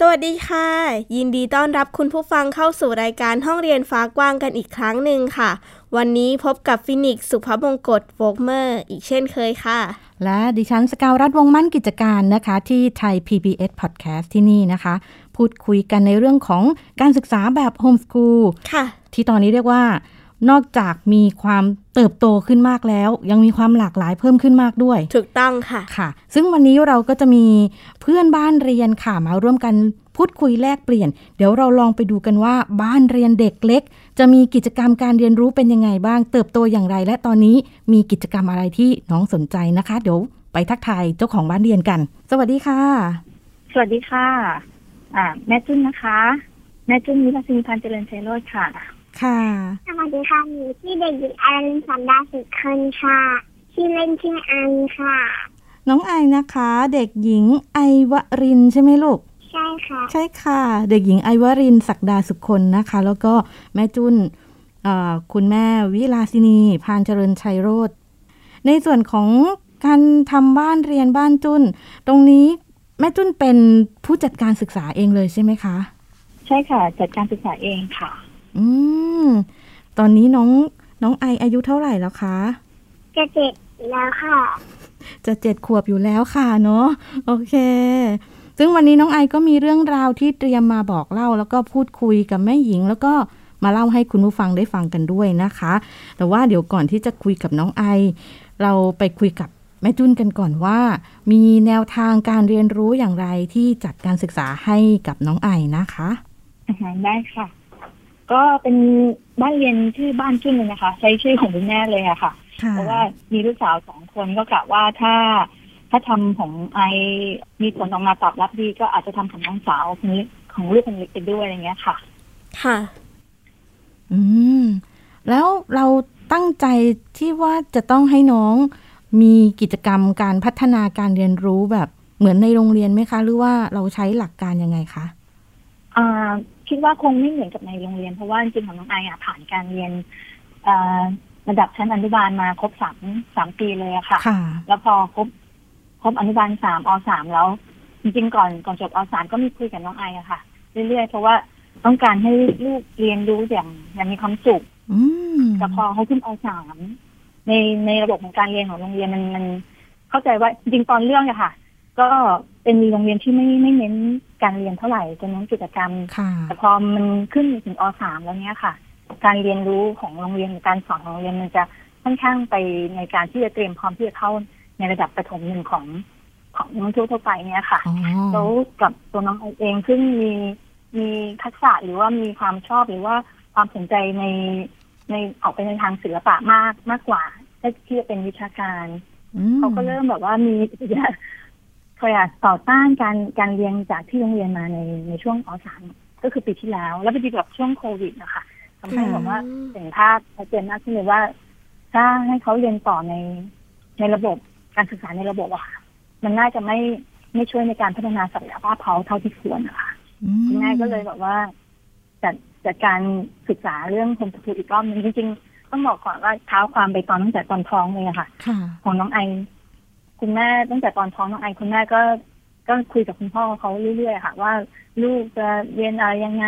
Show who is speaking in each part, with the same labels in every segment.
Speaker 1: สวัสดีค่ะ ยินดีต้อนรับคุณผู้ฟังเข้าสู่รายการห้องเรียนฟ้ากว้างกันอีกครั้งหนึ่งค่ะ วันนี้พบกับฟินิกส์สุภบงกตโวกเมอร์ อีกเช่นเคยค่ะ
Speaker 2: และดิฉันสกาวรัฐวงศ์มั่นกิจการนะคะ ที่ไทย PBS Podcast ที่นี่นะคะ พูดคุยกันในเรื่องของการศึกษาแบบ homeschool
Speaker 1: ค่ะ
Speaker 2: ที่ตอนนี้เรียกว่า นอกจากมีความเติบโตขึ้นมากแล้ว ยังมีความหลากหลายเพิ่มขึ้นมากด้วย
Speaker 1: ถูกต้องค่ะ
Speaker 2: ค่ะ ซึ่งวันนี้เราก็จะมีเพื่อนบ้านเรียนค่ะมาร่วมกันพูดคุยแลกเปลี่ยน เดี๋ยวเราลองไปดูกันว่าบ้านเรียนเด็กเล็ก จะมีกิจกรรมการเรียนรู้เป็นยังไงบ้าง เติบโตอย่างไร และตอนนี้มีกิจกรรมอะไรที่น้องสนใจนะคะ เดี๋ยวไปทักทายเจ้าของบ้านเรียนกัน สวัสดีค่ะ
Speaker 3: สวัสดีค่ะ อ่า แม่จุ้นนะคะ แม่จุ้นวิลาสินพันธ์เจริญชัยโรจน์ค่ะ
Speaker 2: ค่ะ
Speaker 4: สวัสดีค่ะหนูชื่อเด็กหญิงอรินสันดาสุขคนค่ะชื่อเล่นชื่ออันค่ะ
Speaker 2: น้องไอนะคะ เด็กหญิงไอวรินใช่ไหมลูก
Speaker 4: ใช่ค่ะ
Speaker 2: ใช่ค่ะ เด็กหญิงไอวรินศักดาสุขคนนะคะ แล้วก็แม่จุนเอ่อคุณแม่วิลาสินี พานเจริญชัยโรธในส่วนของการทำบ้านเรียนบ้านจุนตรงนี้แม่จุนเป็นผู้จัดการศึกษาเองเลยใช่ไหมคะ
Speaker 3: ใช่ค่ะ จัดการศึกษาเองค่ะ
Speaker 2: อืม ตอนนี้น้องน้องไออายุเท่าไหร่แล้วคะ
Speaker 4: จะเจ็ดแล้วค่ะ
Speaker 2: จะเจ็ดขวบอยู่แล้วค่ะเนาะ โอเค ซึ่งวันนี้น้องไอก็มีเรื่องราวที่เตรียมมาบอกเล่า แล้วก็พูดคุยกับแม่หญิง แล้วก็มาเล่าให้คุณผู้ฟังได้ฟังกันด้วยนะคะ แต่ว่าเดี๋ยวก่อนที่จะคุยกับน้องไอ เราไปคุยกับแม่จุนกันก่อนว่า มีแนวทางการเรียนรู้อย่างไรที่จัดการศึกษาให้กับน้องไอนะคะ
Speaker 3: อาหารได้ค่ะ ก็เป็นบ้านเรียนชื่อบ้านจุ้นเลยนะคะ ใช้ชื่อของคุณแม่เลยอะค่ะ
Speaker 2: ค่ะ
Speaker 3: เพราะว่ามีลูกสาวสองคนก็กะว่าถ้า ถ้าทำของไอมีผลออกมาตอบรับดี ก็อาจจะทำของน้องสาวคนนี้ของลูกคนเล็กไปด้วยอะไรเงี้ยค่ะ
Speaker 1: ค่ะ
Speaker 2: อืม แล้วเราตั้งใจที่ว่าจะต้องให้น้องมีกิจกรรมการพัฒนาการเรียนรู้แบบเหมือนในโรงเรียนไหมคะ หรือว่าเราใช้หลักการยังไงคะ
Speaker 3: อ่า คิดว่าคงไม่เหมือนกับในโรงเรียน เพราะว่าจริงๆของน้องไออะผ่านการเรียนอ่าระดับชั้นอนุบาลมาครบสามสามปีเลยอะค่ะ
Speaker 2: ค่ะ
Speaker 3: แล้วพอครบครบอนุบาลสามอสามแล้ว จริงๆก่อนก่อนจบอสามก็มีคุยกับน้องไออะค่ะ เรื่อยๆ เพราะว่าต้องการให้ลูกเรียนรู้อย่างอย่างมีความสุข
Speaker 2: อืม
Speaker 3: แต่พอเขาขึ้นอสามในในระบบของการเรียนของโรงเรียนมันมันเข้าใจว่าจริงๆตอนเรื่องอะค่ะ ก็ เป็นโรงเรียนที่ไม่ไม่เน้นการเรียนเท่าไหร่จะเน้นกิจกรรม
Speaker 2: ค่ะ
Speaker 3: แต่พอมันขึ้นถึงอสามแล้วเนี้ยค่ะ การเรียนรู้ของโรงเรียนการสอนของโรงเรียนมันจะค่อนข้างไปในการที่จะเตรียมพร้อมที่จะเข้าในระดับประถมหนึ่งของของน้องทั่วทั่วๆไปเนี่ยค่ะ
Speaker 2: อ๋อ
Speaker 3: แล้วกับตัวน้องเองซึ่งมีมีทักษะหรือว่ามีความชอบหรือว่าความสนใจในในออกไปในทางศิลปะมากมากกว่าที่จะเป็นวิชาการ
Speaker 2: อืม
Speaker 3: เขาก็เริ่มแบบว่ามี เขาอยากต่อต้านการการเรียนจากที่โรงเรียนมาในในช่วงอสามก็คือปีที่แล้ว แล้วพอดีกับช่วงโควิดนะคะทำให้แบบว่า
Speaker 1: อืม
Speaker 3: เห็นภาพชัดเจนมากขึ้นเลยว่า ถ้าให้เขาเรียนต่อในในระบบการศึกษาในระบบอะค่ะมันน่าจะไม่ไม่ช่วยในการพัฒนาศักยภาพเขาเท่าที่ควรนะคะ
Speaker 2: อืม
Speaker 3: คุณแม่ก็เลยแบบว่าจัดจัดการศึกษาเรื่องโฮมสกูลอีกรอบหนึงจริงๆต้องบอกก่อนว่าเท้าความไปตอนตั้งแต่ตอนท้องเลยอะค่ะ
Speaker 2: ค่ะ
Speaker 3: ของน้องไอ คุณแม่ตั้งแต่ตอนท้องน้องไอคุณแม่ก็ก็คุยกับคุณพ่อเขาเรื่อยๆค่ะ ว่าลูกจะเรียนอะไรยังไง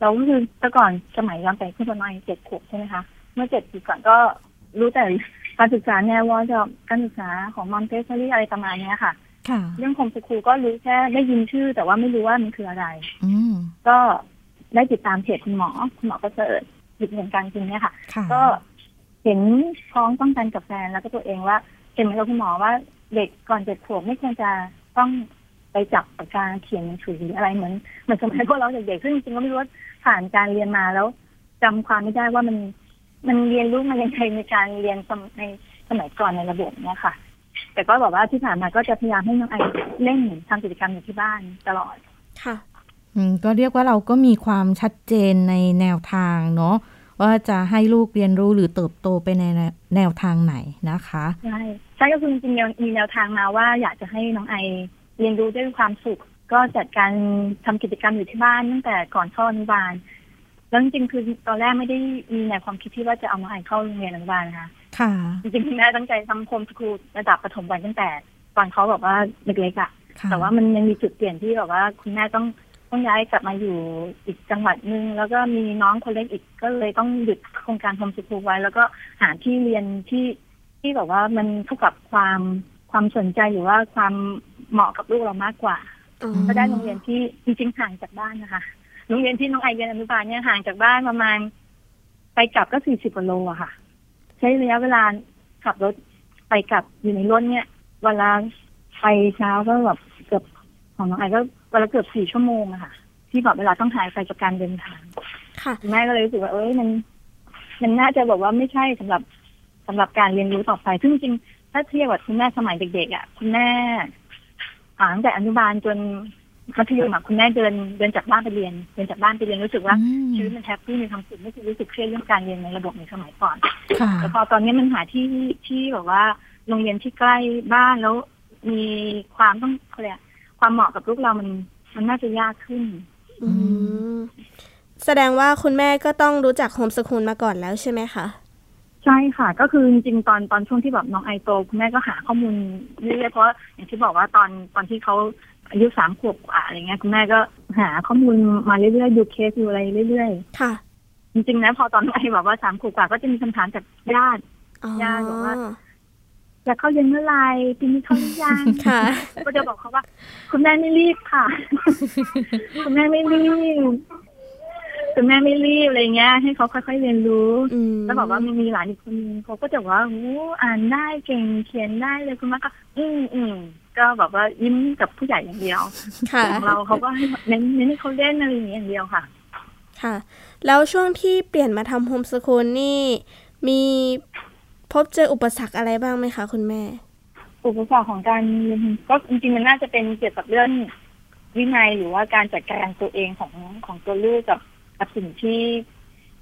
Speaker 3: เราก็คือแต่ก่อนสมัยย้อนไปขึ้นประมาณเจ็ดขวบใช่ไหมคะเมื่อเจ็ดปีก่อนก็รู้แต่การศึกษาแนวว่าจะการศึกษาของมอนเตสซอรี่อะไรประมาณเนี้ยค่ะ
Speaker 2: ค่ะ
Speaker 3: เรื่องโฮมสกูลก็รู้แค่ได้ยินชื่อ แต่ว่าไม่รู้ว่ามันคืออะไร
Speaker 2: อืม
Speaker 3: ก็ได้ติดตามเพจคุณหมอคุณหมอก็เสิร์ชหยุดเหมือนกันจริงเนี่ยค่ะ
Speaker 2: ค่ะ
Speaker 3: ก็เห็นท้องต้องกันกับแฟนแล้วก็ตัวเองว่า เห็นเหมือนกับคุณหมอว่าเด็กก่อนเจ็ดขวบไม่ควรจะต้องไปจับปากกาเขียนหนังสืออะไรเหมือนเหมือนสมัยพวกเราเด็กๆซึ่งจริงๆก็ไม่รู้ว่าผ่านการเรียนมาแล้วจำความไม่ได้ว่ามันมันเรียนรู้มายังไงในการเรียนในสมัยก่อนในระบบเนี่ยค่ะ แต่ก็บอกว่าที่ผ่านมาก็จะพยายามให้น้องไอเล่นทำกิจกรรมอยู่ที่บ้านตลอด
Speaker 1: ค่ะ
Speaker 2: อืมก็เรียกว่าเราก็มีความชัดเจนในแนวทางเนาะ ว่าจะให้ลูกเรียนรู้หรือเติบโตไปในแนวทางไหนนะคะ
Speaker 3: ใช่ใช่ก็คือจริงๆมีแนวทางมาว่าอยากจะให้น้องไอเรียนรู้ด้วยความสุข ก็จัดการทำกิจกรรมอยู่ที่บ้านตั้งแต่ก่อนเข้าอนุบาลแล้วจริงๆคือตอนแรกไม่ได้มีในความคิดที่ว่าจะเอาน้องไอเข้าโรงเรียนอนุบาลนะคะ
Speaker 2: ค่ะ
Speaker 3: จริงๆคุณแม่ตั้งใจทำโฮมสคูลระดับประถมวัยตั้งแต่ตอนเขาแบบว่าเล็กๆอะ
Speaker 2: ค่ะ
Speaker 3: แต่ว่ามันยังมีจุดเปลี่ยนที่แบบว่าคุณแม่ต้อง ต้องย้ายกลับมาอยู่อีกจังหวัดหนึ่งแล้วก็มีน้องคนเล็กอีกก็เลยต้องหยุดโครงการโฮมสคูลไว้ แล้วก็หาที่เรียนที่ที่แบบว่ามันเข้ากับความความสนใจหรือว่าความเหมาะกับลูกเรามากกว่า
Speaker 1: อ๋อ
Speaker 3: ก็ได้โรงเรียนที่จริงๆห่างจากบ้านนะคะโรงเรียนที่น้องไอเรียนอนุบาลเนี่ยห่างจากบ้านประมาณ ไปกลับก็สี่สิบกว่าโลอะค่ะ ใช้ระยะเวลาขับรถไปกลับอยู่ในรถเนี่ยเวลาไปเช้าก็แบบเกือบ ของน้องไอก็เวลาเกือบสี่ชั่วโมงอะค่ะ ที่แบบเวลาต้องหายไปจากการเดินทาง
Speaker 1: ค่ะ
Speaker 3: คุณแม่ก็เลยรู้สึกว่าเอ้ยมัน มันน่าจะแบบว่าไม่ใช่สำหรับสำหรับการเรียนรู้ต่อไป ซึ่งจริงๆถ้าเทียบกับคุณแม่สมัยเด็กๆอะคุณแม่อ่าตั้งแต่อนุบาลจนมัธยมอะคุณแม่เดินเดินจากบ้านไปเรียน เดินจากบ้านไปเรียนรู้สึกว่า
Speaker 2: อืม
Speaker 3: ชีวิตมันแฮปปี้มีความสุขไม่เคยรู้สึกเครียดเรื่องการเรียนในระบบในสมัยก่อน
Speaker 2: ค่ะ
Speaker 3: แต่พอตอนนี้มันหาที่ที่แบบว่าโรงเรียนที่ใกล้บ้านแล้วมีความต้องเขาเรียก ความเหมาะกับลูกเรามันมันน่าจะยากขึ้น
Speaker 1: อืมแสดงว่าคุณแม่ก็ต้องรู้จักโฮมสคูลมาก่อนแล้วใช่ไหมคะ
Speaker 3: ใช่ค่ะ ก็คือจริงๆตอนตอนช่วงที่แบบน้องไอโตคุณแม่ก็หาข้อมูลเรื่อยๆเพราะอย่างที่บอกว่าตอนตอนที่เขาอายุสามขวบกว่าอะไรเงี้ยคุณแม่ก็หาข้อมูลมาเรื่อยๆดูเคสดูอะไรเรื่อย
Speaker 1: ค่ะ
Speaker 3: ๆจริงๆนะพอตอนน้องไอบอกว่าสามขวบกว่าก็จะมีคำถามจากญาติ
Speaker 1: อ๋อย่า
Speaker 3: บอกว่า อยากเข้าเรียนเมื่อไหร่ปีนี้เข้าหรือยัง
Speaker 1: ค่ะ
Speaker 3: ก็จะบอกเขาว่า คุณแม่ไม่รีบค่ะ คุณแม่ไม่รีบคุณแม่ไม่รีบอะไรเงี้ย ให้เขาค่อยๆเรียนรู้
Speaker 1: อืม
Speaker 3: แล้วบอกว่ามีมีหลานอีกคนนึงเขาก็จะบอกว่าโอ้อ่านได้เก่งเขียนได้เลยคุณแม่ก็ อืมอืมก็แบบว่ายิ้มกับผู้ใหญ่อย่างเดียว
Speaker 1: ค่ะ
Speaker 3: ของเราเขาก็ให้เน้นเน้นให้เขาเล่นอะไรอย่างเงี้ยอย่างเดียวค่ะ
Speaker 1: ค่ะ แล้วช่วงที่เปลี่ยนมาทำโฮมสคูลนี่ มี พบเจออุปสรรคอะไรบ้างไหมคะ คุณแม่
Speaker 3: อุปสรรคของการเรียนก็จริงๆมันน่าจะเป็นเกี่ยวกับเรื่องวินัยหรือว่าการจัดการตัวเองของของตัวลูกกับกับสิ่งที่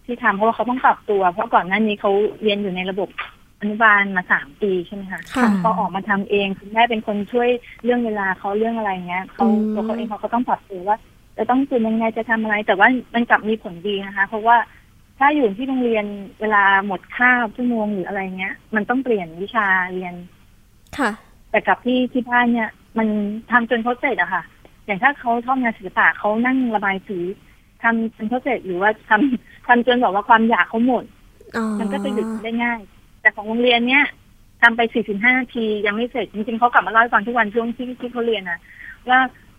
Speaker 3: ที่ทำเพราะว่าเขาต้องปรับตัว เพราะก่อนหน้านี้เขาเรียนอยู่ในระบบอนุบาลมาสามปีใช่ไหมคะ
Speaker 1: ค่ะ
Speaker 3: พอออกมาทำเองคุณแม่เป็นคนช่วยเรื่องเวลาเขาเรื่องอะไรเงี้ยเขา
Speaker 1: อืม
Speaker 3: ตัวเขาเองเขาก็ต้องปรับตัวว่าจะต้องตื่นยังไงจะทำอะไร แต่ว่ามันกลับมีผลดีนะคะ เพราะว่า ถ้าอยู่ที่โรงเรียนเวลาหมดคาบชั่วโมงหรืออะไรเงี้ย มันต้องเปลี่ยนวิชาเรียน
Speaker 1: ค่ะ
Speaker 3: แต่กับที่ที่บ้านเนี่ย มันทำจนเขาเสร็จอะค่ะ อย่างถ้าเขาชอบงานศิลปะเขานั่งระบายสีทำจนเขาเสร็จหรือว่าทำทำจนแบบว่าความอยากเขาหมด
Speaker 1: อ๋อ
Speaker 3: มันก็จะหยุดได้ง่าย แต่ของโรงเรียนเนี้ยทำไปสี่สิบห้านาทียังไม่เสร็จจริงๆเขากลับมาเล่าให้ฟังทุกวันช่วงที่ที่เขาเรียนอะว่า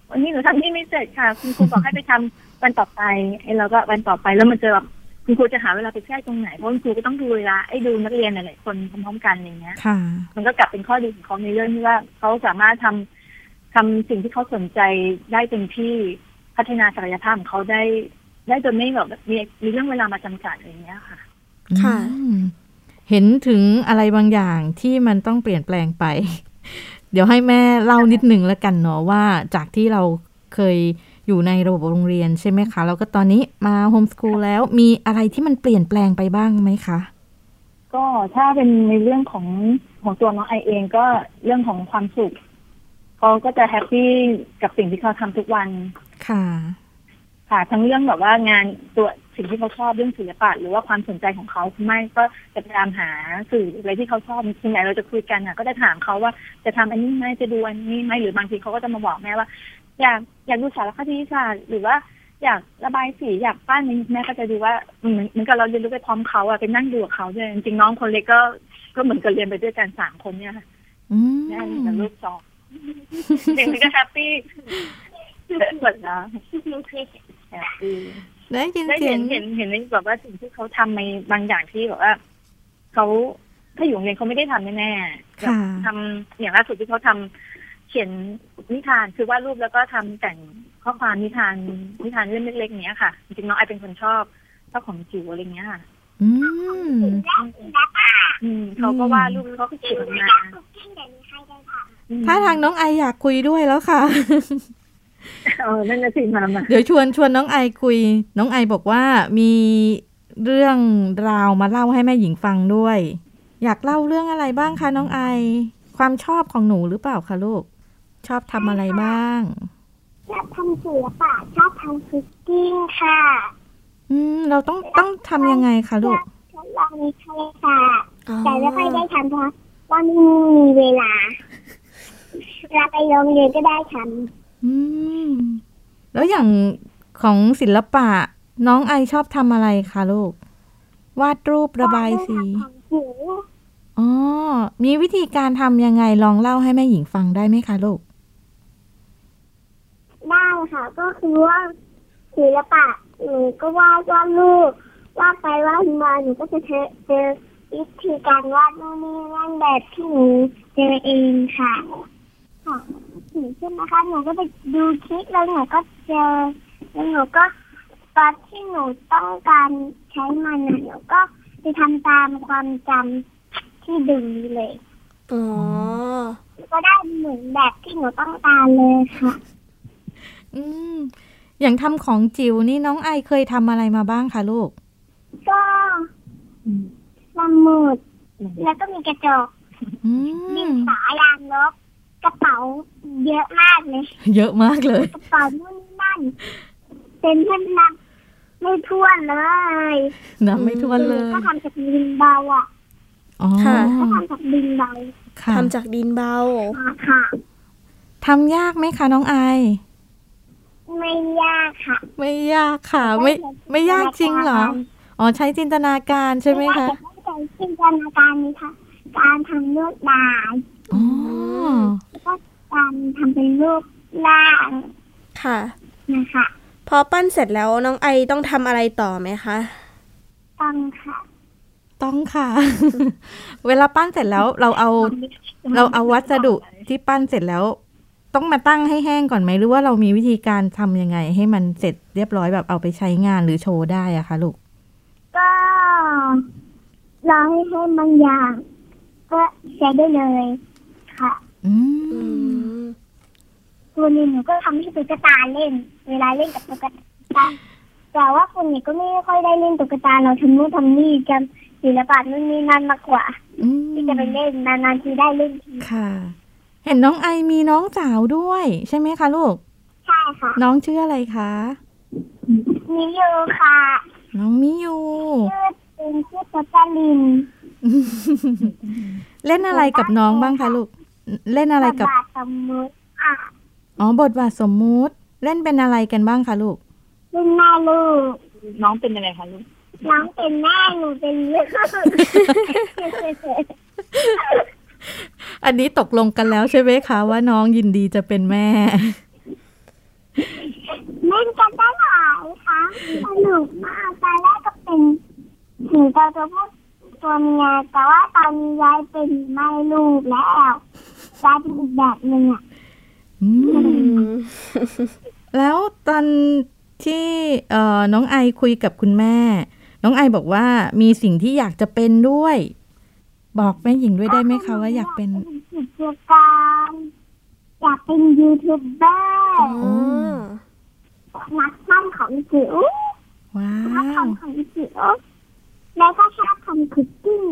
Speaker 3: วันนี้หนูทำนี่ไม่เสร็จค่ะ คุณครูบอกให้ไปทำวันต่อไปไอ้เราก็วันต่อไปแล้วมันจะแบบ คุณครูจะหาเวลาไปแทรกตรงไหนเพราะคุณครูก็ต้องดูเวลาไอ้ดูนักเรียนหลายๆคนพร้อมๆกันอย่างเงี้ย
Speaker 2: ค่ะ
Speaker 3: มันก็กลับเป็นข้อดีของเขาในเรื่องที่ว่าเขาสามารถทำทำสิ่งที่เขาสนใจได้เต็มที่พัฒนาศักยภาพของเขาได้ ได้โดยไม่แบบมีมีเรื่องเวลามาจำกัดอะไรอย่างเงี้ยค่ะ
Speaker 1: ค่ะ
Speaker 2: อืมเห็นถึงอะไรบางอย่างที่มันต้องเปลี่ยนแปลงไป เดี๋ยวให้แม่เล่านิดหนึ่งแล้วกันเนาะว่าจากที่เราเคย อยู่ในระบบโรงเรียนใช่ไหมคะ แล้วก็ตอนนี้มา homeschool แล้วมีอะไรที่มันเปลี่ยนแปลงไปบ้างไหมคะ
Speaker 3: ก็ถ้าเป็นในเรื่องของของตัวน้องไอเองก็เรื่องของความสุขเขาก็จะ happy กับสิ่งที่เขาทำทุกวัน
Speaker 2: ค่ะ
Speaker 3: ค่ะ ทั้งเรื่องแบบว่างานตัวสิ่งที่เขาชอบเรื่องศิลปะหรือว่าความสนใจของเขาคุณไม่ก็จะพยายามหาสื่ออะไรที่เขาชอบส่วนใหญ่เราจะคุยกันอะ ก็จะถามเขาว่าจะทำอันนี้ไหมจะดูอันนี้ไหมหรือบางทีเขาก็จะมาบอกแม่ว่า อยากอยากดูสารคดีศาสตร์หรือว่าอยากระบายสีอยากปั้นนี้แม่ก็จะดูว่าเหมือนเหมือนกับเราเรียนรู้ไปพร้อมเขาอะไปนั่งดูกับเขาด้วยจริงๆน้องคนเล็กก็ก็เหมือนกับเรียนไปด้วยกันสามคนเนี่ยค่ะ
Speaker 2: อืม
Speaker 3: แม่กับลูกสองเด็กมันก็ happy หมดแล้ว happy
Speaker 2: ได้ยิน
Speaker 3: ได้
Speaker 2: เสีย
Speaker 3: เห็
Speaker 2: ง
Speaker 3: นเห็นเห็นในแบบว่าสิ่งที่เขาทำในบางอย่างที่แบบว่าเขาถ้าอยู่โรงเรียนเขาไม่ได้ทำแน่ๆ
Speaker 2: ค่ะ
Speaker 3: ทำอย่างล่าสุดที่เขาทำเขียนนิทานคือวาดรูปแล้วก็ทำแต่งข้อความนิทานนิทานเรื่องเล็กๆอย่างเนี้ยค่ะ จริงๆน้องไอเป็นคนชอบชอบของจิ๋วอะไรเงี้ยค่ะ
Speaker 2: อืม
Speaker 3: อืมเขาก็วาดรูปแล้วเขาก็เขียนมาอืม
Speaker 2: ถ้าทางน้องไออยากคุยด้วยแล้วค่ะ
Speaker 3: เออนั่นน่ะสิมามา
Speaker 2: เดี๋ยวชวนชวนน้องไอคุย น้องไอบอกว่ามีเรื่องราวมาเล่าให้แม่หญิงฟังด้วย อยากเล่าเรื่องอะไรบ้างคะน้องไอ ความชอบของหนูหรือเปล่าคะลูก ชอบทำอะไรบ้าง
Speaker 4: ชอบทำศิลปะชอบทำคุกกิ้งค่ะ
Speaker 2: อืม เราต้องต้องทำยังไงคะลูก
Speaker 4: ทดลองวิทยาศาสตร์
Speaker 1: อ๋อ
Speaker 4: แต่ไม่ค่อยได้ทำเพราะว่าไม่มีเวลาเวลาไปโรงเรียนก็ได้ท
Speaker 2: อืม แล้วอย่างของศิลปะน้องไอชอบทำอะไรคะลูก วาดรูประบายสีำ
Speaker 4: ของจิ๋ว
Speaker 2: อ๋อ มีวิธีการทำยังไงลองเล่าให้แม่หญิงฟังได้ไหมคะลูก
Speaker 4: ได้ค่ะ ก็คือว่าศิลปะหนูก็วาดวาดรูปวาดไปวาดมาหนูก็จะเจอเจอวิธีการวาดนู่นนี่นั่นแบบที่หนูเจอเองค่ะค่ะหนูใช่ไหมคะหนูก็ไปดูคลิปแล้วหนูก็เจอแล้วหนูก็ตอนที่หนูต้องการใช้มันหนูก็ไปทำตามความจำที่ดึงเลย
Speaker 1: อ๋อ
Speaker 4: ก็ได้เหมือนแบบที่หนูต้องการเลยค่ะ
Speaker 2: อืม อย่างทำของจิ๋วนี่น้องไอเคยทำอะไรมาบ้างคะลูก
Speaker 4: ก็สมุดแล้วก็มีกระจก
Speaker 2: อื
Speaker 4: ดิ
Speaker 2: ม
Speaker 4: นสายางลบกระเป๋าเยอะมากเลย
Speaker 2: เยอะมากเลย
Speaker 4: กระเป๋านู่นนี่นั่น เป็นเพื่อนนับไม่ท้วนเลย
Speaker 2: นับไม่ถ้วนเลย
Speaker 4: ก็ทำจากดินเบาอะ
Speaker 2: อ๋อ
Speaker 1: ค่ะ
Speaker 4: ก็ทำจากดินเบา
Speaker 2: ค่ะ
Speaker 1: ทำจากดินเบา
Speaker 4: มาค่ะ
Speaker 2: ทำยากไหมคะน้องไอ
Speaker 4: ไม่ยากค่ะ
Speaker 2: ไม่ยากค่ะ ไม่ไม่ยากจริงเหรอ อ๋อใช้จินตนาการใช่ไหมคะ
Speaker 4: แต่ไม่ใช้จินตนาการนี้ค่ะ การทำลวดลาย
Speaker 2: อ๋อ
Speaker 4: แล้วก็การทำเป็นรูปร่าง
Speaker 1: ค่ะ
Speaker 4: นะคะ
Speaker 1: พอปั้นเสร็จแล้วน้องไอต้องทำอะไรต่อไหมคะ
Speaker 4: ต้องค่ะ
Speaker 2: ต้องค่ะ เวลาปั้นเสร็จแล้วเราเอา เราเอาวัสดุที่ปั้นเสร็จแล้ว ต้องมาตั้งให้แห้งก่อนไหมหรือว่าเรามีวิธีการทำยังไง ให้มันเสร็จเรียบร้อยแบบเอาไปใช้งานหรือโชว์ได้อะคะลูก
Speaker 4: ก็รอให้ให้บางอย่างก็ใช้ได้เลยค่ะ
Speaker 2: อื
Speaker 1: อื
Speaker 2: ม
Speaker 1: ม
Speaker 4: ตัวนี้หนูก็ทำให้ตุ๊กตาเล่น เวลาเล่นกับตุ๊กตาแต่ว่าคนนี้ก็ไม่ค่อยได้เล่นตุ๊กตาเราทำนู่นทำนี่จำศิลปะนู่นนี่นั่นมากกว่า
Speaker 2: อืม
Speaker 4: ที่จะไปเล่นนานๆทีได้เล่นที
Speaker 2: ค่ะ เห็นน้องไอมีน้องสาวด้วย ใช่ไหมคะลูก
Speaker 4: ใช่ค่ะ
Speaker 2: น้องชื่ออะไรคะ
Speaker 4: นิโยค่ะ
Speaker 2: น้องมิยู
Speaker 4: ชื่อเป็นชื่อตัวจาลิน
Speaker 2: เล่นอะไรกับน้องบ้างคะลูก เล่นอะไรกับ
Speaker 4: บาทสมมุติค่ะ
Speaker 2: อ๋อบทบาทสมมุติ เล่นเป็นอะไรกันบ้างคะลูก
Speaker 4: เป็นแม่ลูก
Speaker 3: น้องเป็นยังไงคะลูก
Speaker 4: น้องเป็นแม่หนูเป็นลูก
Speaker 2: อันนี้ตกลงกันแล้วใช่ไหมคะว่าน้องยินดีจะเป็นแม่
Speaker 4: เล่นกันได้หลายครั้งสนุกมากตอนแรกก็เป็นถึงตัวตัวผู้ตัวเมียแต่ว่าตอนนี้ย้ายเป็นแม่ลูกแล้วย้ายเป็นอีกแบบหนึ่งอะ
Speaker 2: อื
Speaker 1: อื
Speaker 2: ม
Speaker 1: ม
Speaker 2: แล้วตอนที่เอ่อน้องไอคุยกับคุณแม่ น้องไอบอกว่ามีสิ่งที่อยากจะเป็นด้วย บอกแม่หญิงด้วยได้ไหมคะว่าอยากเป็น
Speaker 4: กิจการอยากเป็นยูทูบเบอร์
Speaker 1: อ๋อ
Speaker 4: นักปั้นของจิ๋ว
Speaker 2: ว้า
Speaker 4: นัก
Speaker 2: ว
Speaker 4: ทำของจิ๋วแล้วก็ชอบทำคุกกิ้ง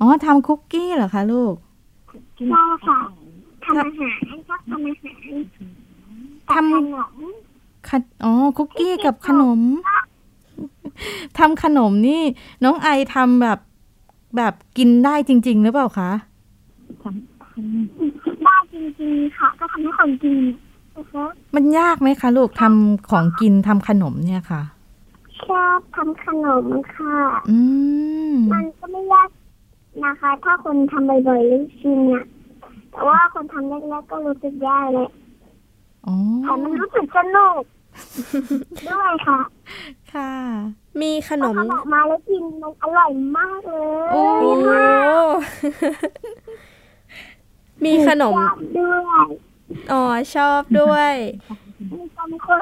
Speaker 2: อ๋อทำคุกกี้เหรอคะลูก
Speaker 4: ใช่ค่ะทำอาหารชอบทำอาหาร
Speaker 2: ทำ
Speaker 4: ขนม
Speaker 2: ขนอ๋อคุกกี้กับขนมทำขนมนี่ น้องไอทำแบบ แบบกินได้จริง ๆ หรือเปล่าคะ
Speaker 4: ได้จริงๆค่ะ ก็ทำให้คนกินนะคะ
Speaker 2: มันยากไหมคะลูกทำของกินทำขนมเนี่ยค่ะ
Speaker 4: ชอบทำขนมค่ะ
Speaker 2: อืม
Speaker 4: มันก็ไม่ยากนะคะ ถ้าคนทำบ่อยๆหรือชินเนี่ยแต่ว่าคนทำแรกๆก็รู้สึกยากเลย
Speaker 2: อ๋อ
Speaker 4: แต่มันรู้สึกสนุกด้วยค่ะ
Speaker 2: ค่ะ
Speaker 1: มีขน
Speaker 4: พอ
Speaker 1: ม
Speaker 4: ทำออกมาแล้วกินมันอร่อยมากเลย
Speaker 2: โอ้
Speaker 1: โอ้มีขนม
Speaker 4: ชอบด้วย
Speaker 1: อ๋อชอบด้วย
Speaker 4: มีคนคน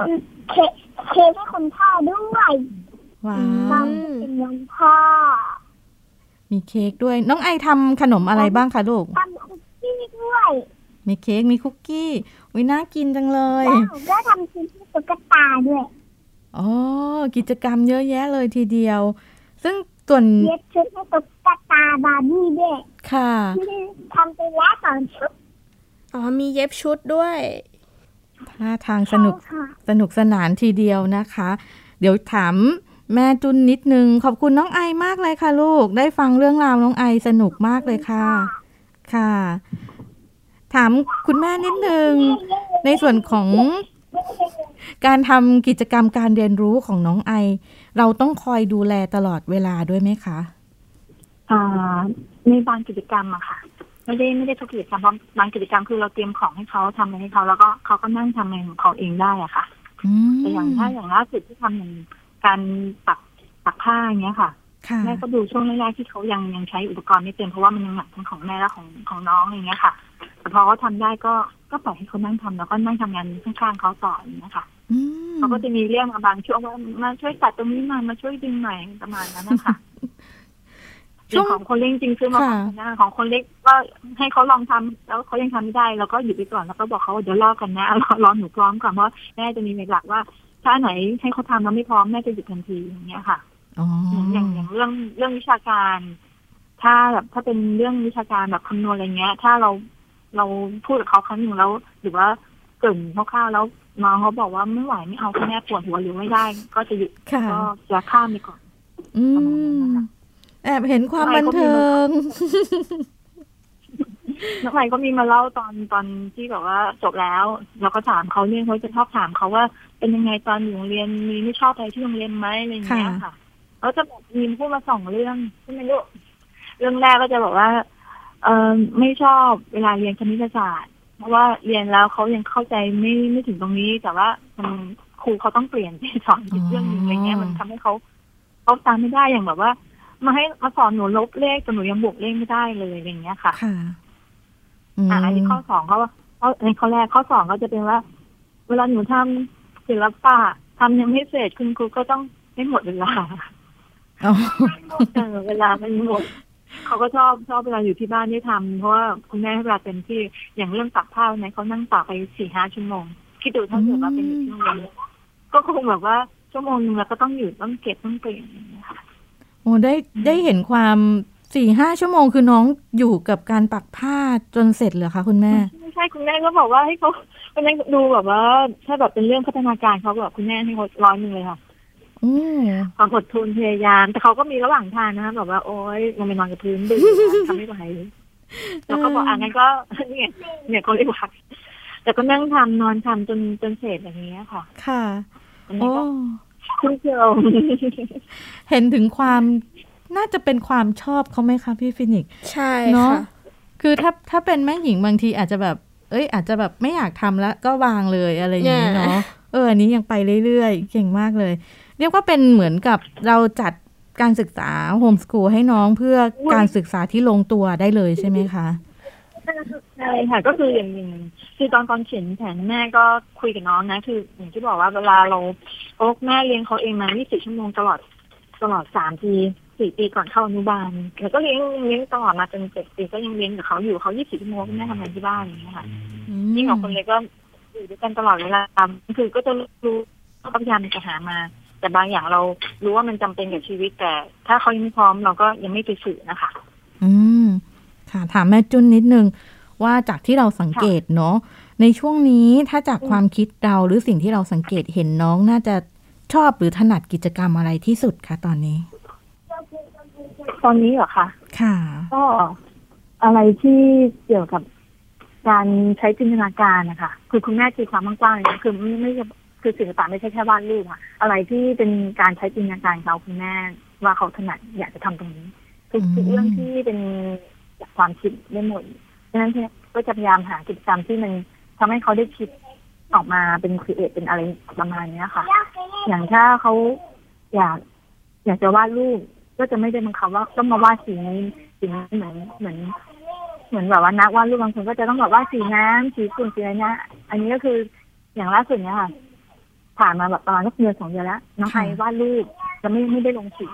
Speaker 4: เค้กเค้กให้คนพ่อด้วย
Speaker 2: ว้า
Speaker 1: อื
Speaker 4: ตอน
Speaker 2: ว
Speaker 4: ที่เป็นวันพ่อ
Speaker 2: มีเค้กด้วย น้องไอทำขนมอะไรบ้างคะลูก
Speaker 4: ทำคุกกี้ด้วย
Speaker 2: มีเค้กมีคุกกี้วิน่ากินจังเลย
Speaker 4: แล้วหนูก็ทำชิ้นที่ตุ๊กตาด้วย
Speaker 2: อ๋อ กิจกรรมเยอะแยะเลยทีเดียว ซึ่งส่วน
Speaker 4: เย็บชุดให้ตุ๊กตาบาร์บี้ด้วย
Speaker 2: ค่ะ
Speaker 4: ทำไปแล้วสองชุด
Speaker 1: อ๋อ มีเย็บชุดด้วย
Speaker 2: ท่าทางสนุก
Speaker 4: ค่ะ
Speaker 2: สนุกสนานทีเดียวนะคะ เดี๋ยวถามแม่จุนนิดนึง ขอบคุณน้องไอมากเลยค่ะลูก ได้ฟังเรื่องราวน้องไอสนุกมากเลยค่ะ ค่ะ ถามคุณแม่นิดนึง ในส่วนของ การทำกิจกรรมการเรียนรู้ของน้องไอ เราต้องคอยดูแลตลอดเวลาด้วยไหมคะ
Speaker 3: อ่าในบางกิจกรรมอะค่ะ ไม่ได้ไม่ได้ทุกกิจกรรมเพราะบางกิจกรรมคือเราเตรียมของให้เขาทำอะไรให้เขาแล้วก็เขาก็นั่งทำเองของเขาเองได้อะค่ะ
Speaker 2: อืม
Speaker 3: แต่อย่างถ้าอย่างล่าสุดที่ทำอย่างการปักปักผ้าอย่างเงี้ยค่ะ
Speaker 2: ค่ะ
Speaker 3: แม่ก็ดูช่วงแรกๆที่เขายังยังใช้อุปกรณ์ไม่เต็มเพราะว่ามันยังหนักทั้งของแม่และของของน้องอย่างเงี้ยค่ะแต่พอเขาทำได้ก็ก็ปล่อยให้เขานั่งทำแล้วก็นั่งทำงานข้างๆเขาต่ออย่างเงี้ยค่ะ
Speaker 2: อืม
Speaker 3: เขาก็จะมีเรื่องมาบางช่วงว่ามาช่วยตัดตรงนี้หน่อยมาช่วยดึงหน่อยประมาณนั้นนะคะ
Speaker 2: ช่วง
Speaker 3: ของคนเล็กจริงๆซื้อมา
Speaker 2: ค่ะ
Speaker 3: ของหน้าของคนเล็กก็ให้เขาลองทำแล้วเขายังทำไม่ได้เราก็หยุดไปก่อนแล้วก็บอกเขาว่าเดี๋ยวรอกันนะรอรอหนูพร้อมก่อนเพราะแม่จะมีหลักว่า ถ้าอันไหนให้เขาทำแล้วไม่พร้อมแม่จะหยุดทันทีอย่างเงี้ยค่ะ
Speaker 2: อ๋อ
Speaker 3: อย่างอย่างเรื่องเรื่องวิชาการ ถ้าแบบถ้าเป็นเรื่องวิชาการแบบคำนวณอะไรเงี้ย ถ้าเราเราพูดกับเขาครั้งหนึ่งแล้ว หรือว่าเกรินคร่าวๆแล้วน้องเขาบอกว่าไม่ไหวไม่เอาคุณแม่ปวดหัวหรือไม่ได้ ก็จะหยุด
Speaker 2: ค่ะ
Speaker 3: ก็จะข้ามไปก่อน
Speaker 2: อื
Speaker 3: ประมาณนั้น
Speaker 2: ม
Speaker 3: นะคะ
Speaker 2: แอบเห็นความ
Speaker 3: อะไร
Speaker 2: บัน
Speaker 3: ก็มี
Speaker 2: เทิง
Speaker 3: น้องใหม่ก็มีมาเล่าตอนตอนที่แบบว่าจบแล้ว เราก็ถามเขาเนี่ยเขาจะชอบถามเขาว่าเป็นยังไงตอนอยู่โรงเรียนมีไม่ชอบอะไรที่โรงเรียนไหมอะไรอย่างเงี้ย
Speaker 2: ค่ะ
Speaker 3: ค่ะ เขาจะแบบมีพูดมาสองเรื่องใช่ไหมลูกเรื่องแรกก็จะบอกว่า เออไม่ชอบเวลาเรียนคณิตศาสตร์ เพราะว่าเรียนแล้วเขายังเข้าใจไม่ไม่ถึงตรงนี้ แต่ว่ามันครูเขาต้องเปลี่ยนไปสอนอีกเรื่องหนึงอะไรเงี้ยมันทำให้เขาเขาตามไม่ได้อย่างแบบว่า มาให้มาสอนหนูลบเลขแต่หนูยังบวกเลขไม่ได้เลยอะไรอย่างเงี้ยค่ะ
Speaker 2: ค่ะม
Speaker 3: อ่าอันนี้ข้อสองเขาว่าเขาในข้อแรกข้อสองก็จะเป็นว่า เวลาหนูทำศิลปะทำยังไม่เสร็จคุณครูก็ต้องไม่หมดเวลา
Speaker 2: อ๋อ
Speaker 3: เออเวลามันหมดเขาก็ชอบชอบเวลาอยู่ที่บ้านได้ทำเพราะว่าคุณแม่ให้เวลาเต็มที่อย่างเรื่องตักผ้าเนี่ยเขานั่งตักไปสี่ห้าชั่วโมงคิดดูถ้าเกิดว่าเป็นอยู่ที่โรงเรียนก็คงแบบว่าชั่วโมงนึงแล้วก็ต้องอยู่ต้องเก็บต้องเปลี่ยนอย่างเงี้ยค่ะ
Speaker 2: โอ้ได้ได้เห็นความสี่ห้าชั่วโมงคือน้องอยู่กับการปักผ้าจนเสร็จเหรอคะคุณแม่
Speaker 3: ไม่ใช่คุณแม่ก็บอกว่าให้เขาคุณแม่ดูแบบว่าถ้าแบบเป็นเรื่องพัฒนาการเขาแบบคุณแม่ให้เขาร้อยหนึ่งเลยค่ะ
Speaker 2: อืม
Speaker 3: ความอดทนพยายาม แต่เขาก็มีระหว่างทางนะคะแบบว่าโอ๊ยลงไปนอนกับพื้นดึกทำไม่ไหวแล้วก็บอกอะงั้นก็เนี่ยเนี่ยเขาเรียกว่าแต่ก็นั่งทำนอนทำจนจนเสร็จอย่างเงี้ยค่ะ
Speaker 2: ค่ะ
Speaker 3: อันนี้
Speaker 2: โอ้
Speaker 3: ก็คุณเชียว
Speaker 2: เห็นถึงความน่าจะเป็นความชอบเขาไหมคะพี่ฟินิกซ์
Speaker 1: ใช่
Speaker 2: เนาะ
Speaker 1: ค่ะ
Speaker 2: คือถ้าถ้าเป็นแม่หญิงบางทีอาจจะแบบ เอ้ย อาจจะแบบไม่อยากทำแล้วก็วางเลยอะไรอย่างนี้
Speaker 1: เนี่ย
Speaker 2: เนาะเอออันนี้ยังไปเรื่อยๆ เก่งมากเลย เรียกว่าเป็นเหมือนกับเราจัดการศึกษาโฮมสกูลให้น้องเพื่อการศึกษาที่ลงตัวได้เลยใช่ไหมคะ
Speaker 3: ใช่ค่ะ ก็คืออย่างหนึ่งคือตอนตอนเขียนแผนแม่ก็คุยกับน้องนะ คืออย่างที่บอกว่าเวลาเราโอ๊กแม่เลี้ยงเขาเองมา24ชั่วโมงตลอดตลอดสามปีสี่ปีก่อนเข้าอนุบาลแล้วก็เลี้ยงเลี้ยงตลอดมาจนเจ็ดปีก็ยังเลี้ยงกับเขาอยู่เขา24ชั่วโมงแม่ทำงานที่บ้านอย่างเงี้ยค่ะยิ่งของคนเล็กก็อยู่ด้วยกันตลอดเวลาคือก็จะรู้ก็พยายามจะหามา แต่บางอย่างเรารู้ว่ามันจำเป็นกับชีวิต แต่ถ้าเขายังไม่พร้อมเราก็ยังไม่ไปสื่อนะคะ
Speaker 2: อืม ค่ะ ถามแม่จุนนิดนึง ว่าจากที่เราสังเกตเนาะในช่วงนี้ถ้าจากความคิดเราหรือสิ่งที่เราสังเกตเห็นน้องน่าจะชอบหรือถนัดกิจกรรมอะไรที่สุดคะตอนนี้
Speaker 3: ตอนนี้เหรอคะ
Speaker 2: ค่ะ
Speaker 3: ก็อะไรที่เกี่ยวกับการใช้จินตนาการนะคะคือคุณแม่ตีความกว้างๆเลยนะคือไม่ไม่ใช่ คือศิลปะไม่ใช่แค่วาดรูปอะอะไรที่เป็นการใช้จินตนาการเขาคุณแม่ว่าเขาถนัดอยากจะทำตรงนี้ทุก
Speaker 2: อืม
Speaker 3: ทุกเรื่องที่เป็นจากความคิดได้หมดดังนั้นเนี่ยก็จะพยายามหากิจกรรมที่มันทำให้เขาได้คิดออกมาเป็นครีเอทเป็นอะไรประมาณเนี้ยค่ะ อย่างถ้าเขาอยาก อยากจะวาดรูปก็จะไม่ได้บังคับว่าต้องมาวาดสีนี้สีนี้เหมือนเหมือนเหมือนแบบว่านักวาดรูปบางคนก็จะต้องแบบว่าดสีน้ำสีฝุ่นสีอะไรเนี้ยอันนี้ก็คืออย่างล่าสุดเนี้ยค่ะ ผ่านมาแบบประมาณสักเดือนสองเดือนแล้วน้องไอ
Speaker 2: ค่ะ
Speaker 3: วาดรูปจะไม่ไม่ได้ลงสี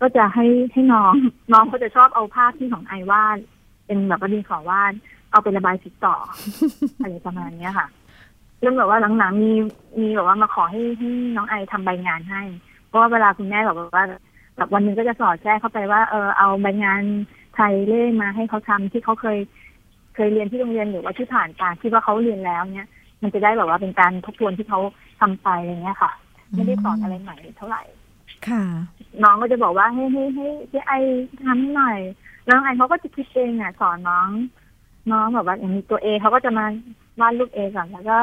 Speaker 3: ก็จะให้ให้น้องน้องเขาจะชอบเอาภาพที่ของไอวาดเป็นแบบว่าดินขอวาดเอาไประบายสีต่ออะไรประมาณเนี้ยค่ะเรื่องแบบว่าหลังๆมีมีแบบว่ามาขอให้ให้น้องไอทำใบงานให้ เพราะว่าเวลาคุณแม่บอกว่าแบบวันหนึงก็จะสอดแทรกเข้าไปว่าเออเอาใบงานไทยเล่มมาให้เขาทำที่เขาเคย เคยเรียนที่โรงเรียนหรือว่าที่ผ่านการที่ว่าเขาเรียนแล้วเนี่ย มันจะได้แบบว่าเป็นการทบทวนที่เขาทำไปอย่างเงี้ยค่ะ ไม่ได้สอนอะไรใหม่เท่าไหร่
Speaker 2: ค่ะ
Speaker 3: น้องก็จะบอกว่าให้ให้ให้ให้ไอทำให้หน่อยแล้วน้องไอเขาก็จะคิดเองอะสอนน้อง น้องแบบว่าอย่างมีตัวเอเขาก็จะมาวาดรูปเอก่อนแล้วก็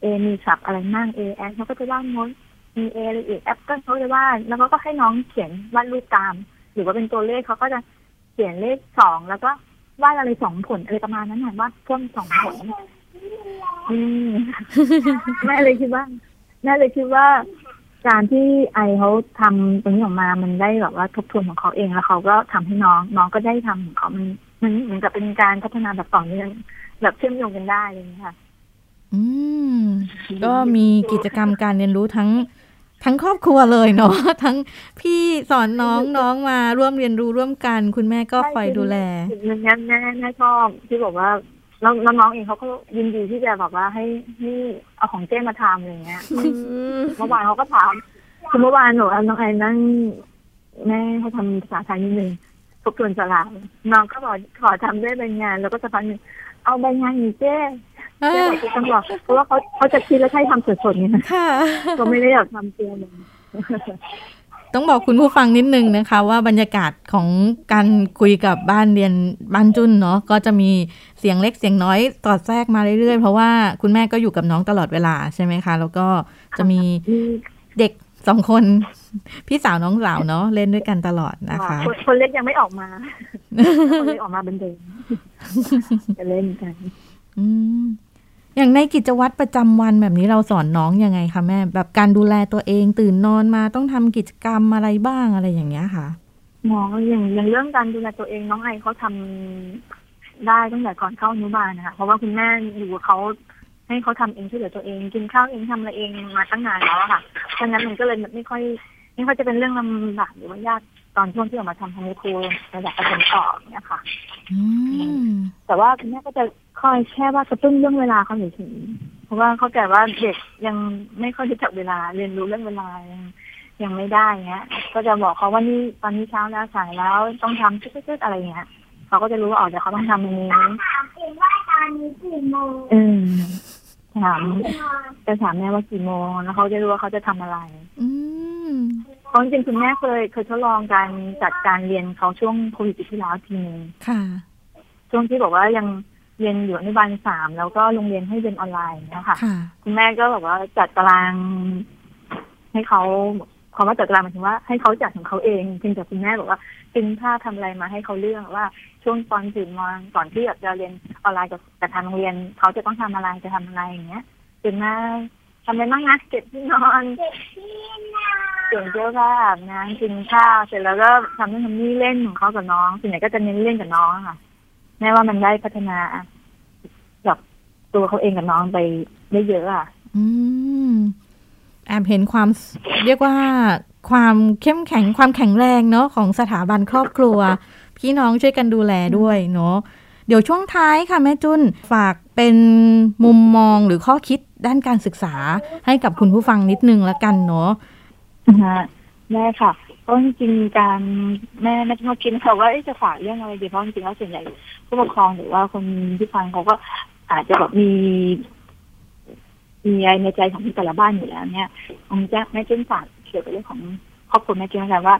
Speaker 3: เอมีศัพท์อะไรมั่งเอแอนเขาก็จะวาดมดมีเออะไรอีกแอปก็เขาจะวาดแล้วเขาก็ให้น้องเขียนวาดรูปตาม หรือว่าเป็นตัวเลขเขาก็จะเขียนเลขสองแล้วก็วาดอะไรสองผลอะไรประมาณนั้นน่ะวาดเพิ่มสองผลอืม แม่เลยคิดว่าแม่เลยคิดว่า การที่ไอเขาทำตรงนี้ออกมา มันได้แบบว่าทบทวนของเขาเองแล้วเขาก็ทำให้น้อง น้องก็ได้ทำของเขามันมันเหมือนกับเป็นการพัฒนาแบบต่อเนื่องแบบเชื่อมโยงกันได้อะไรอย่างเลยค่ะ
Speaker 2: อืม ก็มีกิจกรรมการเรียนรู้ทั้งทั้งครอบครัวเลยเนาะทั้งพี่สอนน้องน้องมาร่วมเรียนรู้ร่วมกัน คุณแม่ก็คอยดูแล
Speaker 3: หนึ่งนั้นแม่แม่ชอบที่บอกว่า แล้วแล้วน้องเองเขาก็ยินดีที่จะแบบว่าให้ให้เอาของเจ้มาทำอะไรอย่างเงี้ย
Speaker 1: อืม
Speaker 3: เมื่อวานเขาก็ถามคือเมื่อวานหนูเอาน้องไอ้นั่งแม่เขาทำภาษาไทยนิดนึงทบทวนสลากน้องก็บอกขอทำด้วยใบงาน แล้วก็จะพักหนึ่งเอาใบงานอยู่เจ้
Speaker 2: เอ
Speaker 3: เจ้
Speaker 2: อ
Speaker 3: บอกจะต้องบอกเพราะว่าเขาเขาจะคิดแล้วให้ทำสดๆไง
Speaker 2: ค่ะ
Speaker 3: เขาไม่ได้อยากทำเตรียม
Speaker 2: ต้องบอกคุณผู้ฟังนิดนึงนะคะ ว่าบรรยากาศของการคุยกับบ้านเรียนบ้านจุนเนาะก็จะมีเสียงเล็กเสียงน้อยสอดแทรกมาเรื่อยๆ เพราะว่าคุณแม่ก็อยู่กับน้องตลอดเวลาใช่ไหมคะ แล้วก็จะมี
Speaker 3: มี
Speaker 2: เด็กสองคน พี่สาวน้องสาวเนาะเล่นด้วยกันตลอดนะคะ
Speaker 3: คนคนเล็กยังไม่ออกมาคนเล็กออกมาเป็นเดิมจะเล่นกัน
Speaker 2: อืม อย่างในกิจวัตรประจำวันแบบนี้เราสอนน้องยังไงคะแม่แบบการดูแลตัวเองตื่นนอนมาต้องทำกิจกรรมอะไรบ้างอะไรอย่างเงี้ยค่ะ
Speaker 3: น้องอย่างอย่างเรื่องการดูแลตัวเองน้องไอเขาทำได้ตั้งแต่ก่อนเข้าอนุบาลนะคะเพราะว่าคุณแม่อยู่กับเขาให้เขาทำเองช่วยเหลือตัวเอง กินข้าวเองทำอะไรเองมาตั้งนานแล้วอะค่ะ ฉะนั้นมันก็เลยไม่ค่อยไม่ค่อยจะเป็นเรื่องลำบากหรือว่ายาก ตอนช่วงที่ออกมาทำทำในครูระดับประถมต่ออย่างเนี่ยค่ะ
Speaker 2: อืม
Speaker 3: แต่ว่าคุณแม่ก็จะคอยแค่ว่ากระตุ้นเรื่องเวลาเขาเฉยๆเพราะว่าเข้าใจว่าเด็กยังไม่ค่อยรู้จักเวลาเรียนรู้เรื่องเวลายังยังไม่ได้เงี้ย ก็จะบอกเขาว่านี่ตอนนี้เช้าแล้วสายแล้วต้องทำชืดๆอะไรเงี้ยเขาก็จะรู้ว่าอ๋อเดี๋ยวเขาต้องทำอันนี้
Speaker 4: ถามเองว่าตอนนี้กี่โมง
Speaker 3: อืมถามจะถามแม่ว่ากี่โมงแล้วเขาจะรู้ว่าเขาจะทำอะไร
Speaker 2: อืม
Speaker 3: เพราะจริงๆคุณแม่เคยเคยทดลองการจัดการเรียนเขาช่วงโควิดปีที่แล้วทีนึง
Speaker 2: ค่ะ
Speaker 3: ช่วงที่บอกว่ายังเรียนอยู่อนุบาลสามแล้วก็โรงเรียนให้เรียนออนไลน์นะคะ
Speaker 2: ค่ะ
Speaker 3: คุณแม่ก็แบบว่าจัดตาราง ให้เขาความว่าจัดตารางหมายถึงว่าให้เขาจัดของเขาเองเพียงแต่คุณแม่บอกว่าเป็นภาพทำอะไรมาให้เขาเลือกว่าช่วงตอนตื่นนอนก่อนที่จะเรียนออนไลน์กับกับทางโรงเรียน เขาจะต้องทำอะไรจะทำอะไรอย่างเงี้ยตื่นมา ทำอะไรบ้างนะเก็บที่นอน
Speaker 4: เด็กที่นา
Speaker 3: เปลี่ยนเสื้อผ้าอาบน้ำกินข้าวเสร็จแล้วก็ทำนู่นทำนี่เล่นของเขากับน้องส่วนใหญ่ก็จะเน้นเล่นกับน้องอะค่ะ แม่ว่ามันได้พัฒนาแบบตัวเขาเองกับน้องไปได้เยอะอะ
Speaker 2: อืมแอบเห็นความเรียกว่าความเข้มแข็งความแข็งแรงเนาะของสถาบันครอบครัว พี่น้องช่วยกันดูแลด้วยเนาะเดี๋ยวช่วงท้ายค่ะแม่จุนฝากเป็นมุมมองหรือข้อคิด ด้านการศึกษาให้กับคุณผู้ฟังนิดนึงละกันเนาะ
Speaker 3: ฮะได้ค่ะเพราะจริงการแม่แม่ชอบคิดนะคะว่าจะฝากเรื่องอะไรดีเพราะจริงแล้วส่วนใหญ่ผู้ปกครองหรือว่าคนที่ฟังเขาก็อาจจะแบบมีมีอะไรในใจของแต่ละบ้านอยู่แล้ว เนี่ยผมจะแม่จุนฝากเกี่ยวกับเรื่องของครอบครัวแม่จุนนะคะว่า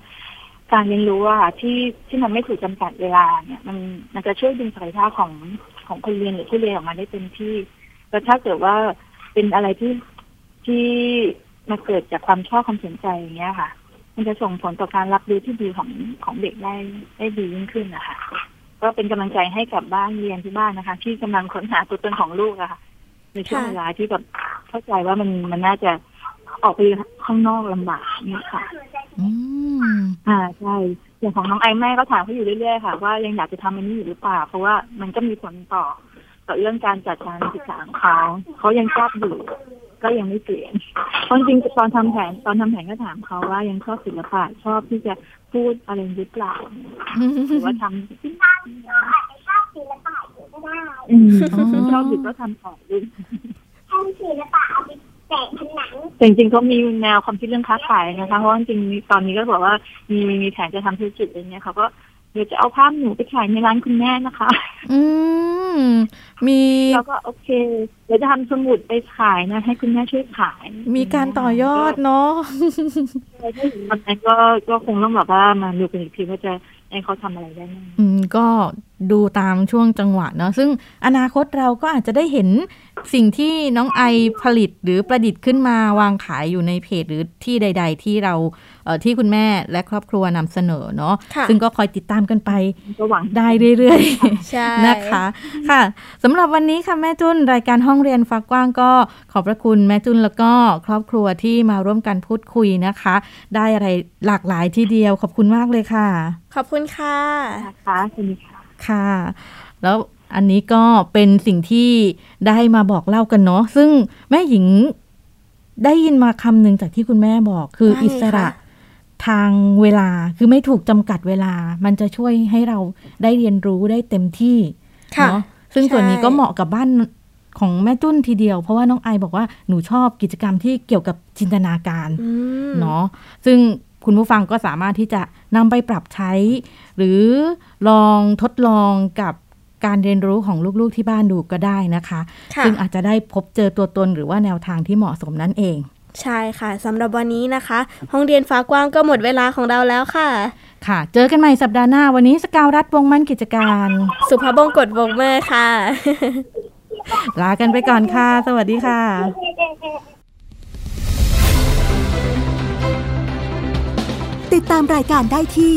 Speaker 3: การเรียนรู้อะค่ะที่ที่มันไม่ถูกจำกัดเวลาเนี่ย มันมันจะช่วยดึงศักยภาพของของคนเรียนหรือผู้เรียนออกมาได้เต็มที่แล้วถ้าเกิดว่า เป็นอะไรที่ที่มาเกิดจากความชอบความสนใจอย่างเงี้ยค่ะ มันจะส่งผลต่อการรับรู้ที่ดีของของเด็กได้ได้ดียิ่งขึ้นนะคะก็เป็นกำลังใจให้กับบ้านเรียนที่บ้านนะคะ ที่กำลังค้นหาตัวตนของลูกอะค่ะ ในช่วง
Speaker 1: ค่ะ
Speaker 3: เวลาที่แบบเข้าใจว่ามันมันน่าจะออกไปข้างนอกลำบากเนี่ยค่ะ
Speaker 2: อืม
Speaker 3: อ่าใช่อย่างของน้องไอแม่ก็ถามเขาอยู่เรื่อยๆค่ะ ว่ายังอยากจะทำอันนี้อยู่หรือเปล่า เพราะว่ามันก็มีผลต่อ ต่อเรื่องการจัดการศึกษาของเขาเขายังชอบอยู่ ก็ยังไม่เปลี่ยนเพราะจริงๆตอนทำแผนตอนทำแผนก็ถามเขาว่ายังชอบศิลปะชอบที่จะพูดอะไรหรือเปล่าหรือว่าทำ
Speaker 4: ชอบศิลปะอยู่ก็ได้
Speaker 3: อืม
Speaker 2: อ๋อ
Speaker 3: ชอบหรือก็ทำต่อด้วย
Speaker 4: ถ้ำศิลปะเอาไปแปะผนัง
Speaker 3: แต่จริงๆเขามีแนวความคิดเรื่องค้าขายนะคะเพราะว่าจริงๆตอนนี้ก็บอกว่ามีมีแผนจะทำธุรกิจอะไรเงี้ยเขาก็เดี๋ยวจะเอาภาพหนูไปขายในร้านคุณแม่นะคะ
Speaker 2: อืมมี
Speaker 3: แล้วก็โอเค เดี๋ยวจะทำสมุดไปขายนะ ให้คุณแม่ช่วยขาย
Speaker 2: มีการต่อยอดเนาะ
Speaker 3: ถ้าเห็นวันนั้นก็ก็คงต้องแบบว่ามาดูกันอีกทีว่าจะให้เขาทำอะไรได้บ้าง
Speaker 2: อืมก็ดูตามช่วงจังหวะเนาะซึ่งอนาคตเราก็อาจจะได้เห็นสิ่งที่น้องไอผลิตหรือประดิษฐ์ขึ้นมาวางขายอยู่ในเพจหรือที่ใด ๆ ที่เราเอ่อที่คุณแม่และครอบครัวนำเสนอเนาะ
Speaker 1: ค่ะ
Speaker 2: ซึ่งก็คอยติดตามกันไป
Speaker 3: ก็หวัง
Speaker 2: ได้เรื่อยๆ
Speaker 1: ใช่
Speaker 2: นะคะค่ะสำหรับวันนี้ค่ะแม่จุนรายการห้องเรียนฟักกว้างก็ขอบพระคุณแม่จุนแล้วก็ครอบครัวที่มาร่วมกันพูดคุยนะคะ ได้อะไรหลากหลายทีเดียวขอบคุณมากเลยค่ะ
Speaker 1: ขอบคุณค่ะ
Speaker 3: นะคะสวัสดีค่ะ
Speaker 2: ค่ะ แล้วอันนี้ก็เป็นสิ่งที่ได้มาบอกเล่ากันเนาะซึ่งแม่หญิงได้ยินมาคำหนึ่งจากที่คุณแม่บอกคือ
Speaker 1: ว่าไงคะ
Speaker 2: อิสระทางเวลาคือไม่ถูกจำกัดเวลา มันจะช่วยให้เราได้เรียนรู้ได้เต็มที่
Speaker 1: ค่ะ
Speaker 2: เนาะซึ่งส่วนนี้
Speaker 1: ใช่
Speaker 2: ก็เหมาะกับบ้านของแม่จุ้นทีเดียว เพราะว่าน้องไอบอกว่าหนูชอบกิจกรรมที่เกี่ยวกับจินตนาการ
Speaker 1: อืม
Speaker 2: เนาะซึ่งคุณผู้ฟังก็สามารถที่จะนำไปปรับใช้ หรือลองทดลองกับการเรียนรู้ของลูกๆที่บ้านดูก็ได้นะคะ
Speaker 1: ค่ะ
Speaker 2: ซึ่งอาจจะได้พบเจอตัวตนหรือว่าแนวทางที่เหมาะสมนั่นเอง
Speaker 1: ใช่ค่ะสำหรับวันนี้นะคะ ห้องเรียนฟ้ากว้างก็หมดเวลาของเราแล้วค่ะ
Speaker 2: ค่ะ เจอกันใหม่สัปดาห์หน้าวันนี้สกาวรัฐวงศ์มั่นกิจการ
Speaker 1: สุภาพบงกตวงเมอร์ค่ะ
Speaker 2: ลากันไปก่อนค่ะ สวัสดีค่ะ
Speaker 5: ติดตามรายการได้ที่